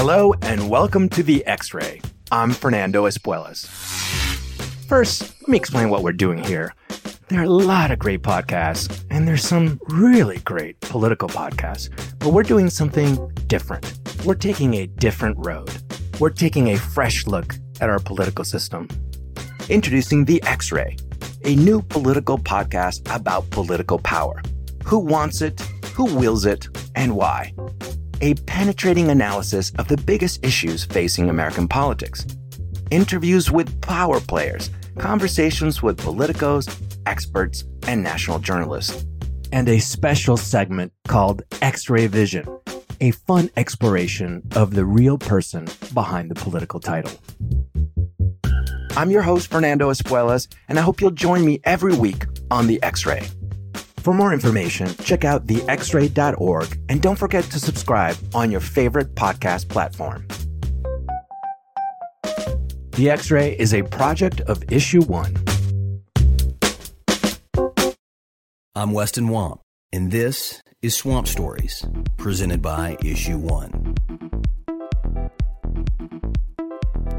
Hello and welcome to the X Ray. I'm Fernando Espuelas. First, let me explain what we're doing here. There are a lot of great podcasts, and there's some really great political podcasts, but we're doing something different. We're taking a different road. We're taking a fresh look at our political system. Introducing The X Ray, a new political podcast about political power. Who wants it, who wills it, and why? A penetrating analysis of the biggest issues facing American politics. Interviews with power players, conversations with politicos, experts, and national journalists. And a special segment called X Ray Vision, a fun exploration of the real person behind the political title. I'm your host, Fernando Espuelas, and I hope you'll join me every week on The X Ray. For more information, check out thexray.org and don't forget to subscribe on your favorite podcast platform. The X Ray is a project of Issue One. I'm Weston Wamp, and this is Swamp Stories, presented by Issue One.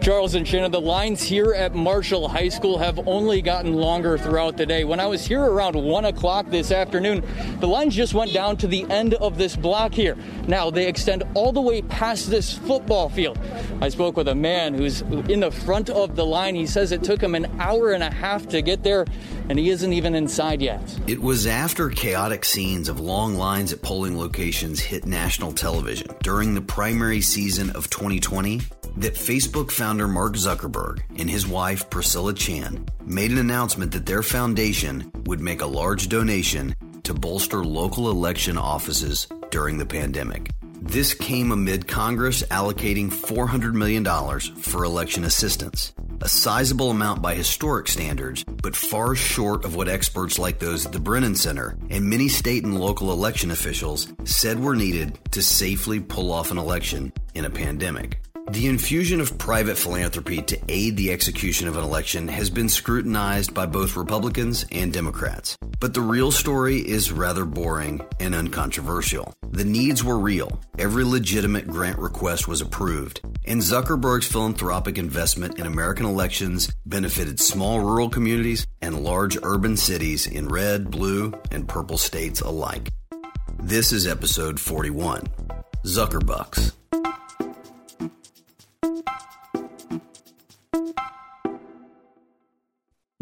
Charles and Shannon, the lines here at Marshall High School have only gotten longer throughout the day. When I was here around 1 o'clock this afternoon, the lines just went down to the end of this block here. Now they extend all the way past this football field. I spoke with a man who's in the front of the line. He says it took him an hour and a half to get there, and he isn't even inside yet. It was after chaotic scenes of long lines at polling locations hit national television during the primary season of 2020 that Facebook founder Mark Zuckerberg and his wife Priscilla Chan made an announcement that their foundation would make a large donation to bolster local election offices during the pandemic. This came amid Congress allocating $400 million for election assistance, a sizable amount by historic standards, but far short of what experts like those at the Brennan Center and many state and local election officials said were needed to safely pull off an election in a pandemic. The infusion of private philanthropy to aid the execution of an election has been scrutinized by both Republicans and Democrats. But the real story is rather boring and uncontroversial. The needs were real. Every legitimate grant request was approved. And Zuckerberg's philanthropic investment in American elections benefited small rural communities and large urban cities in red, blue, and purple states alike. This is episode 41 Zuckerbucks.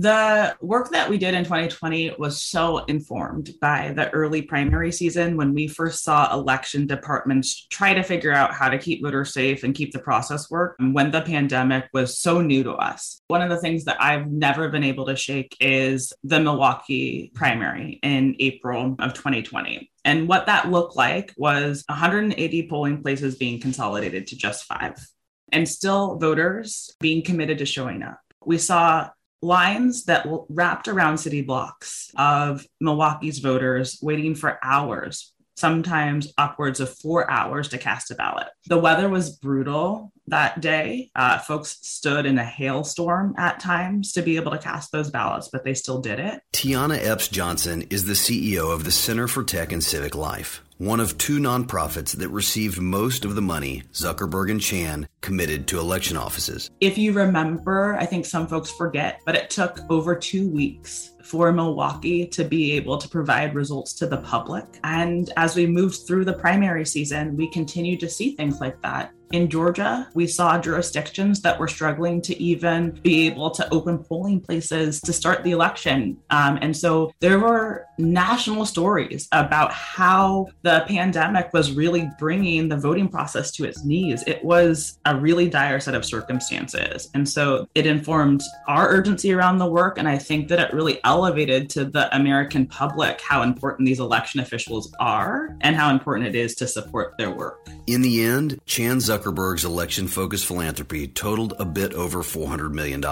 The work that we did in 2020 was so informed by the early primary season when we first saw election departments try to figure out how to keep voters safe and keep the process work when the pandemic was so new to us. One of the things that I've never been able to shake is the Milwaukee primary in April of 2020. And what that looked like was 180 polling places being consolidated to just five, and still voters being committed to showing up. We saw lines that wrapped around city blocks of Milwaukee's voters waiting for hours, sometimes upwards of four hours to cast a ballot. The weather was brutal that day. Uh, folks stood in a hailstorm at times to be able to cast those ballots, but they still did it. Tiana Epps Johnson is the CEO of the Center for Tech and Civic Life one of two nonprofits that received most of the money Zuckerberg and Chan committed to election offices. If you remember, I think some folks forget, but it took over two weeks for Milwaukee to be able to provide results to the public. And as we moved through the primary season, we continued to see things like that. In Georgia, we saw jurisdictions that were struggling to even be able to open polling places to start the election. Um, and so there were national stories about how the pandemic was really bringing the voting process to its knees. It was a really dire set of circumstances. And so it informed our urgency around the work. And I think that it really elevated to the American public how important these election officials are and how important it is to support their work. In the end, Chan Zuckerberg's election focused philanthropy totaled a bit over $400 million,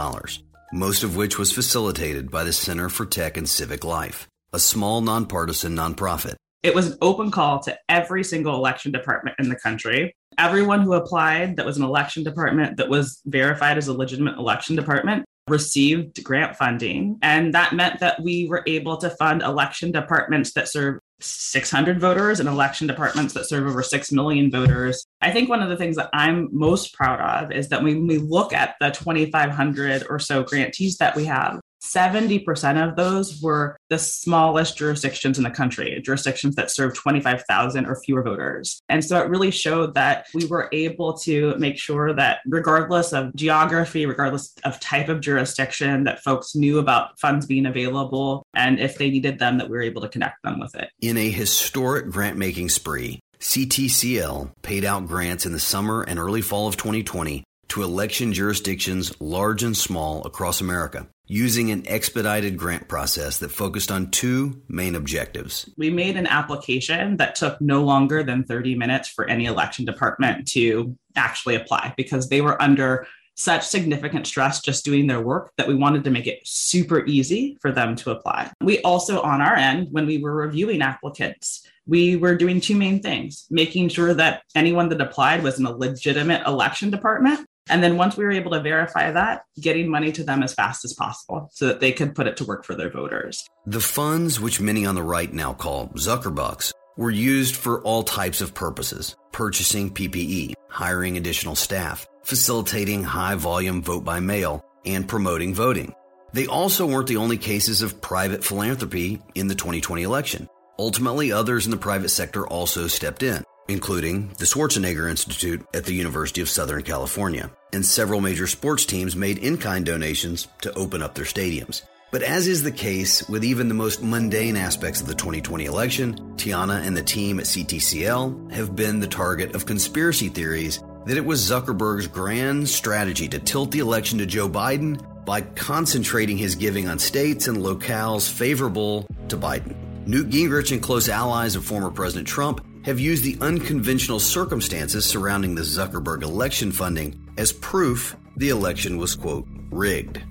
most of which was facilitated by the Center for Tech and Civic Life, a small nonpartisan nonprofit. It was an open call to every single election department in the country. Everyone who applied that was an election department that was verified as a legitimate election department received grant funding. And that meant that we were able to fund election departments that serve 600 voters and election departments that serve over 6 million voters. I think one of the things that I'm most proud of is that when we look at the 2,500 or so grantees that we have, 70% of those were the smallest jurisdictions in the country, jurisdictions that serve 25,000 or fewer voters. And so it really showed that we were able to make sure that, regardless of geography, regardless of type of jurisdiction, that folks knew about funds being available. And if they needed them, that we were able to connect them with it. In a historic grant making spree, CTCL paid out grants in the summer and early fall of 2020 to election jurisdictions large and small across America using an expedited grant process that focused on two main objectives. We made an application that took no longer than 30 minutes for any election department to actually apply because they were under such significant stress just doing their work that we wanted to make it super easy for them to apply. We also, on our end, when we were reviewing applicants, we were doing two main things making sure that anyone that applied was in a legitimate election department and then once we were able to verify that, getting money to them as fast as possible so that they could put it to work for their voters. The funds, which many on the right now call Zuckerbucks, were used for all types of purposes purchasing PPE, hiring additional staff, facilitating high volume vote by mail, and promoting voting. They also weren't the only cases of private philanthropy in the 2020 election. Ultimately, others in the private sector also stepped in including the Schwarzenegger Institute at the University of Southern California, and several major sports teams made in kind donations to open up their stadiums. But as is the case with even the most mundane aspects of the 2020 election, Tiana and the team at CTCL have been the target of conspiracy theories that it was Zuckerberg's grand strategy to tilt the election to Joe Biden by concentrating his giving on states and locales favorable to Biden. Newt Gingrich and close allies of former President Trump have used the unconventional circumstances surrounding the Zuckerberg election funding as proof the election was, quote, rigged.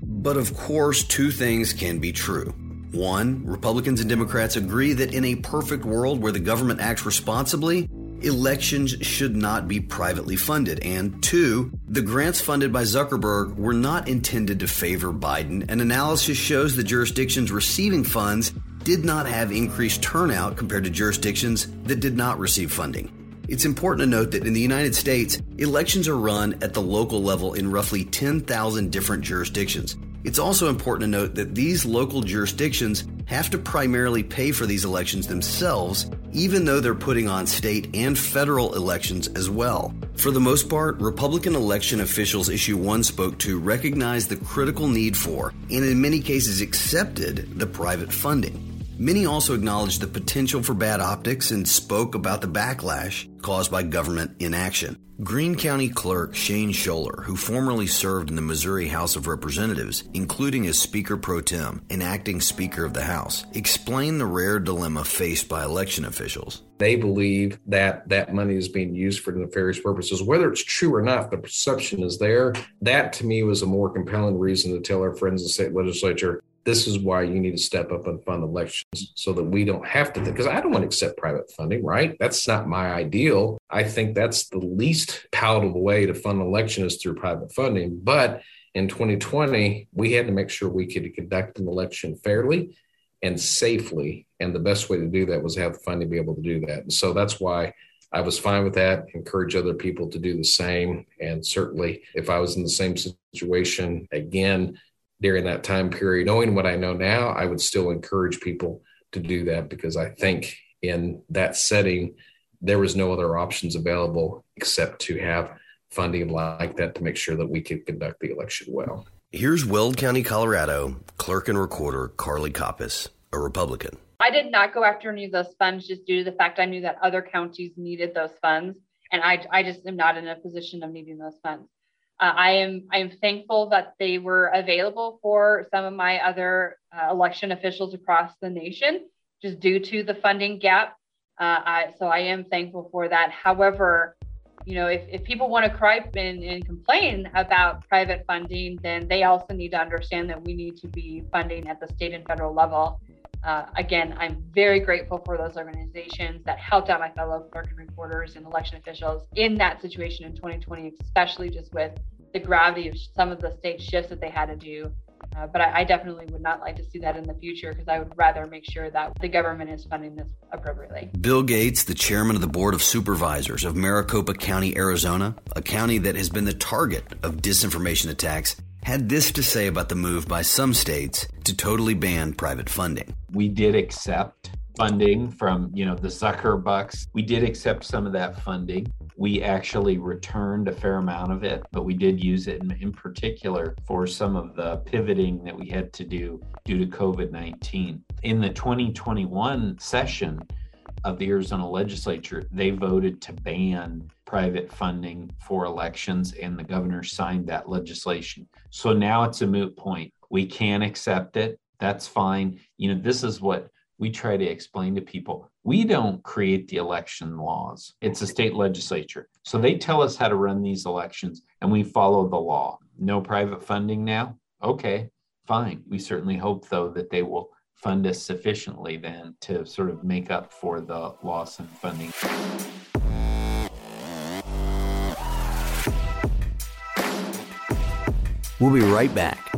But of course, two things can be true. One, Republicans and Democrats agree that in a perfect world where the government acts responsibly, elections should not be privately funded. And two, the grants funded by Zuckerberg were not intended to favor Biden, and analysis shows the jurisdictions receiving funds did not have increased turnout compared to jurisdictions that did not receive funding. It's important to note that in the United States, elections are run at the local level in roughly 10,000 different jurisdictions. It's also important to note that these local jurisdictions have to primarily pay for these elections themselves, even though they're putting on state and federal elections as well. For the most part, Republican election officials issue one spoke to recognize the critical need for, and in many cases accepted, the private funding. Many also acknowledged the potential for bad optics and spoke about the backlash caused by government inaction. Greene County Clerk Shane Schoeller, who formerly served in the Missouri House of Representatives, including as Speaker pro tem and acting Speaker of the House, explained the rare dilemma faced by election officials. They believe that that money is being used for nefarious purposes. Whether it's true or not, the perception is there. That to me was a more compelling reason to tell our friends in the state legislature this is why you need to step up and fund elections so that we don't have to because i don't want to accept private funding right? That's not my ideal. I think that's the least palatable way to fund an election is through private funding. But in 2020 we had to make sure we could conduct an election fairly and safely. And the best way to do that was have funding be able to do that. And so that's why I was fine with that, encourage other people to do the same. And certainly, if I was in the same situation again, during that time period. Knowing what I know now, I would still encourage people to do that because I think in that setting, there was no other options available except to have funding like that to make sure that we could conduct the election well. Here's Weld County, Colorado, clerk and recorder Carly Koppes, a Republican. I did not go after any of those funds just due to the fact I knew that other counties needed those funds. And I, I just am not in a position of needing those funds. Uh, I am I am thankful that they were available for some of my other uh, election officials across the nation, just due to the funding gap. Uh, I, so I am thankful for that. However, you know, if, if people want to cry and, and complain about private funding, then they also need to understand that we need to be funding at the state and federal level. Uh, again, I'm very grateful for those organizations that helped out my fellow clerk and recorders and election officials in that situation in 2020, especially just with the gravity of some of the state shifts that they had to do. Uh, but I, I, definitely would not like to see that in the future because I would rather make sure that the government is funding this appropriately. Bill Gates, the chairman of the Board of Supervisors of Maricopa County, Arizona, a county that has been the target of disinformation attacks, had this to say about the move by some states to totally ban private funding. We did accept funding from, you know, the Zucker bucks. We did accept some of that funding. We actually returned a fair amount of it, but we did use it in, in particular for some of the pivoting that we had to do due to COVID 19. In the 2021 session, of the Arizona legislature, they voted to ban private funding for elections, and the governor signed that legislation. So now it's a moot point. We can accept it. That's fine. You know, this is what we try to explain to people we don't create the election laws, it's the state legislature. So they tell us how to run these elections and we follow the law. No private funding now? Okay, fine. We certainly hope, though, that they will fund us sufficiently then to sort of make up for the loss in funding. We'll be right back.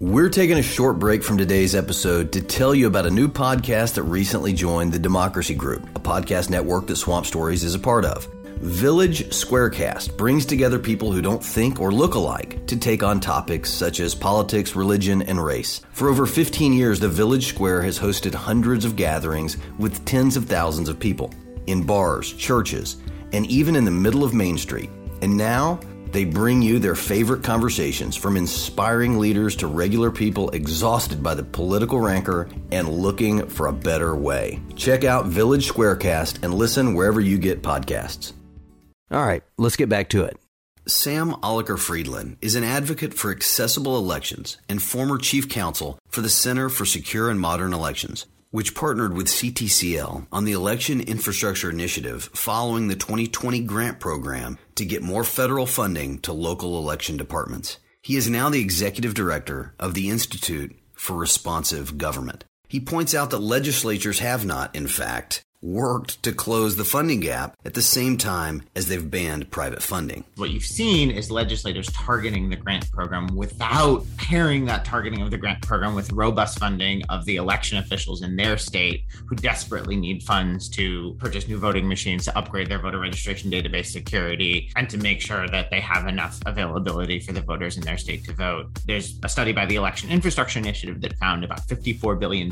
We're taking a short break from today's episode to tell you about a new podcast that recently joined the Democracy Group, a podcast network that Swamp Stories is a part of. Village Squarecast brings together people who don't think or look alike to take on topics such as politics, religion, and race. For over 15 years, the Village Square has hosted hundreds of gatherings with tens of thousands of people in bars, churches, and even in the middle of Main Street. And now, they bring you their favorite conversations from inspiring leaders to regular people exhausted by the political rancor and looking for a better way. Check out Village Squarecast and listen wherever you get podcasts. All right, let's get back to it. Sam Oliker Friedland is an advocate for accessible elections and former chief counsel for the Center for Secure and Modern Elections which partnered with CTCL on the Election Infrastructure Initiative following the 2020 grant program to get more federal funding to local election departments. He is now the executive director of the Institute for Responsive Government. He points out that legislatures have not, in fact, worked to close the funding gap at the same time as they've banned private funding. What you've seen is legislators targeting the grant program without pairing that targeting of the grant program with robust funding of the election officials in their state who desperately need funds to purchase new voting machines, to upgrade their voter registration database security, and to make sure that they have enough availability for the voters in their state to vote. There's a study by the Election Infrastructure Initiative that found about $54 billion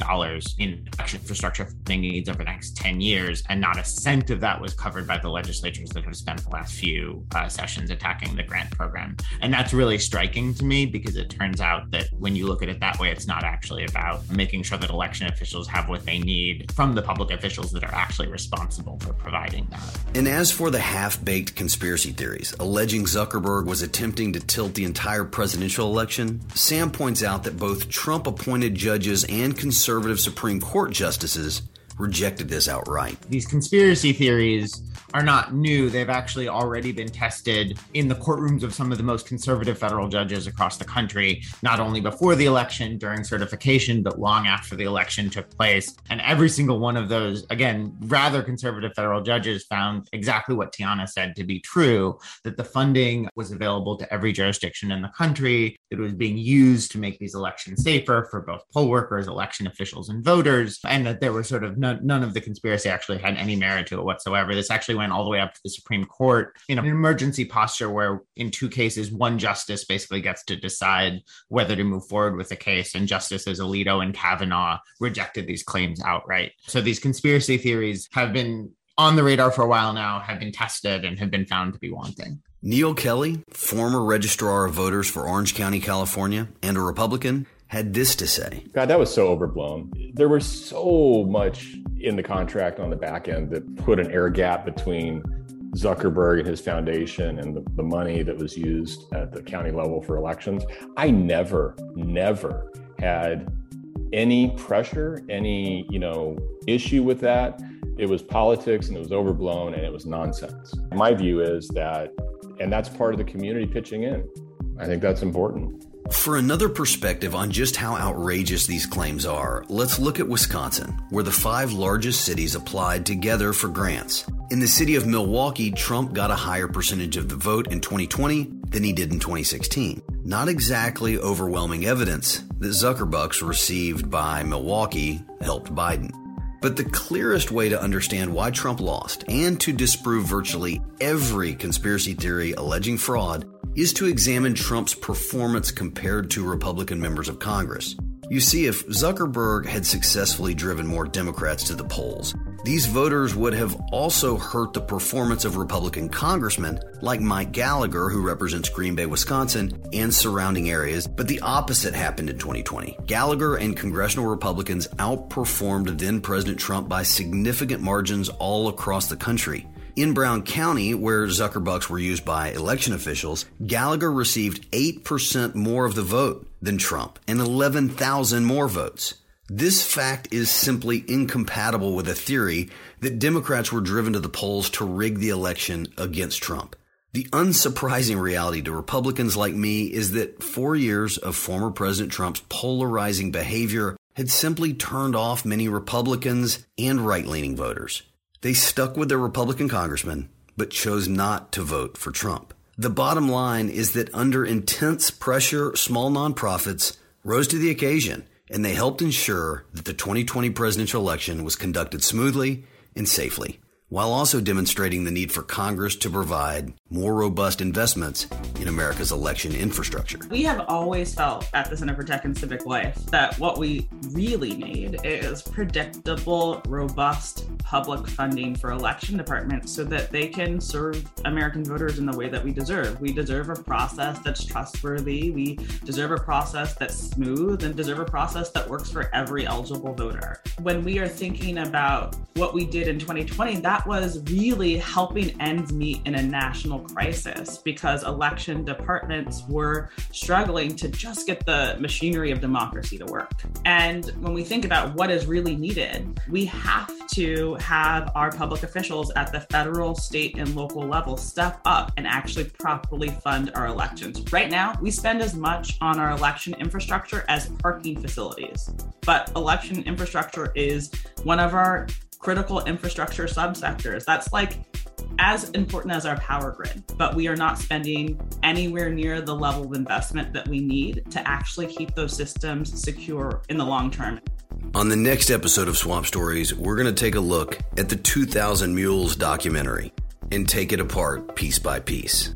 in election infrastructure funding needs over the next 10 years, and not a cent of that was covered by the legislatures that have spent the last few uh, sessions attacking the grant program. And that's really striking to me because it turns out that when you look at it that way, it's not actually about making sure that election officials have what they need from the public officials that are actually responsible for providing that. And as for the half baked conspiracy theories alleging Zuckerberg was attempting to tilt the entire presidential election, Sam points out that both Trump appointed judges and conservative Supreme Court justices rejected this outright. These conspiracy theories are not new. They've actually already been tested in the courtrooms of some of the most conservative federal judges across the country, not only before the election, during certification, but long after the election took place. And every single one of those, again, rather conservative federal judges found exactly what Tiana said to be true that the funding was available to every jurisdiction in the country. It was being used to make these elections safer for both poll workers, election officials, and voters, and that there was sort of none, none of the conspiracy actually had any merit to it whatsoever. This actually went all the way up to the Supreme Court in an emergency posture where, in two cases, one justice basically gets to decide whether to move forward with the case. And Justices Alito and Kavanaugh rejected these claims outright. So these conspiracy theories have been on the radar for a while now, have been tested, and have been found to be wanting. Neal Kelley, former registrar of voters for Orange County, California, and a Republican, had this to say God, that was so overblown. There was so much in the contract on the back end that put an air gap between Zuckerberg and his foundation and the, the money that was used at the county level for elections. I never, never had any pressure, any, you know, issue with that. It was politics and it was overblown and it was nonsense. My view is that, and that's part of the community pitching in. I think that's important. For another perspective on just how outrageous these claims are, let's look at Wisconsin, where the five largest cities applied together for grants. In the city of Milwaukee, Trump got a higher percentage of the vote in 2020 than he did in 2016. Not exactly overwhelming evidence that Zuckerbucks received by Milwaukee helped Biden. But the clearest way to understand why Trump lost and to disprove virtually every conspiracy theory alleging fraud is to examine Trump's performance compared to Republican members of Congress. You see, if Zuckerberg had successfully driven more Democrats to the polls, these voters would have also hurt the performance of Republican congressmen like Mike Gallagher, who represents Green Bay, Wisconsin, and surrounding areas, but the opposite happened in 2020. Gallagher and congressional Republicans outperformed then President Trump by significant margins all across the country. In Brown County, where Zuckerbucks were used by election officials, Gallagher received 8% more of the vote than Trump and 11,000 more votes. This fact is simply incompatible with a theory that Democrats were driven to the polls to rig the election against Trump. The unsurprising reality to Republicans like me is that four years of former President Trump's polarizing behavior had simply turned off many Republicans and right leaning voters. They stuck with their Republican congressman, but chose not to vote for Trump. The bottom line is that under intense pressure, small nonprofits rose to the occasion and they helped ensure that the 2020 presidential election was conducted smoothly and safely while also demonstrating the need for Congress to provide more robust investments in America's election infrastructure. We have always felt at the Center for Tech and Civic Life that what we really need is predictable, robust public funding for election departments so that they can serve American voters in the way that we deserve. We deserve a process that's trustworthy, we deserve a process that's smooth, and deserve a process that works for every eligible voter. When we are thinking about what we did in 2020, that was really helping ends meet in a national crisis because election departments were struggling to just get the machinery of democracy to work. And when we think about what is really needed, we have to have our public officials at the federal, state, and local level step up and actually properly fund our elections. Right now, we spend as much on our election infrastructure as parking facilities, but election infrastructure is one of our critical infrastructure subsectors. That's like as important as our power grid, but we are not spending anywhere near the level of investment that we need to actually keep those systems secure in the long term. On the next episode of Swamp Stories, we're going to take a look at the 2000 Mules documentary and take it apart piece by piece.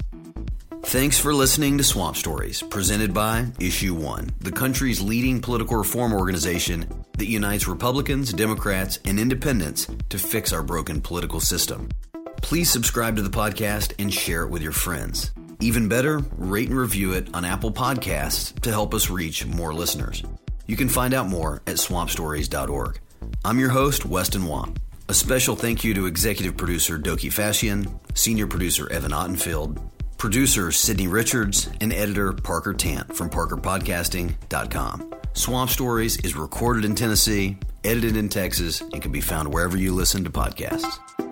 Thanks for listening to Swamp Stories, presented by Issue One, the country's leading political reform organization that unites Republicans, Democrats, and independents to fix our broken political system. Please subscribe to the podcast and share it with your friends. Even better, rate and review it on Apple Podcasts to help us reach more listeners. You can find out more at swampstories.org. I'm your host, Weston Wamp. A special thank you to executive producer Dokhi Fassihian, senior producer Evan Ottenfield, producer Sydney Richards, and editor Parker Tant from parkerpodcasting.com. Swamp Stories is recorded in Tennessee, edited in Texas, and can be found wherever you listen to podcasts.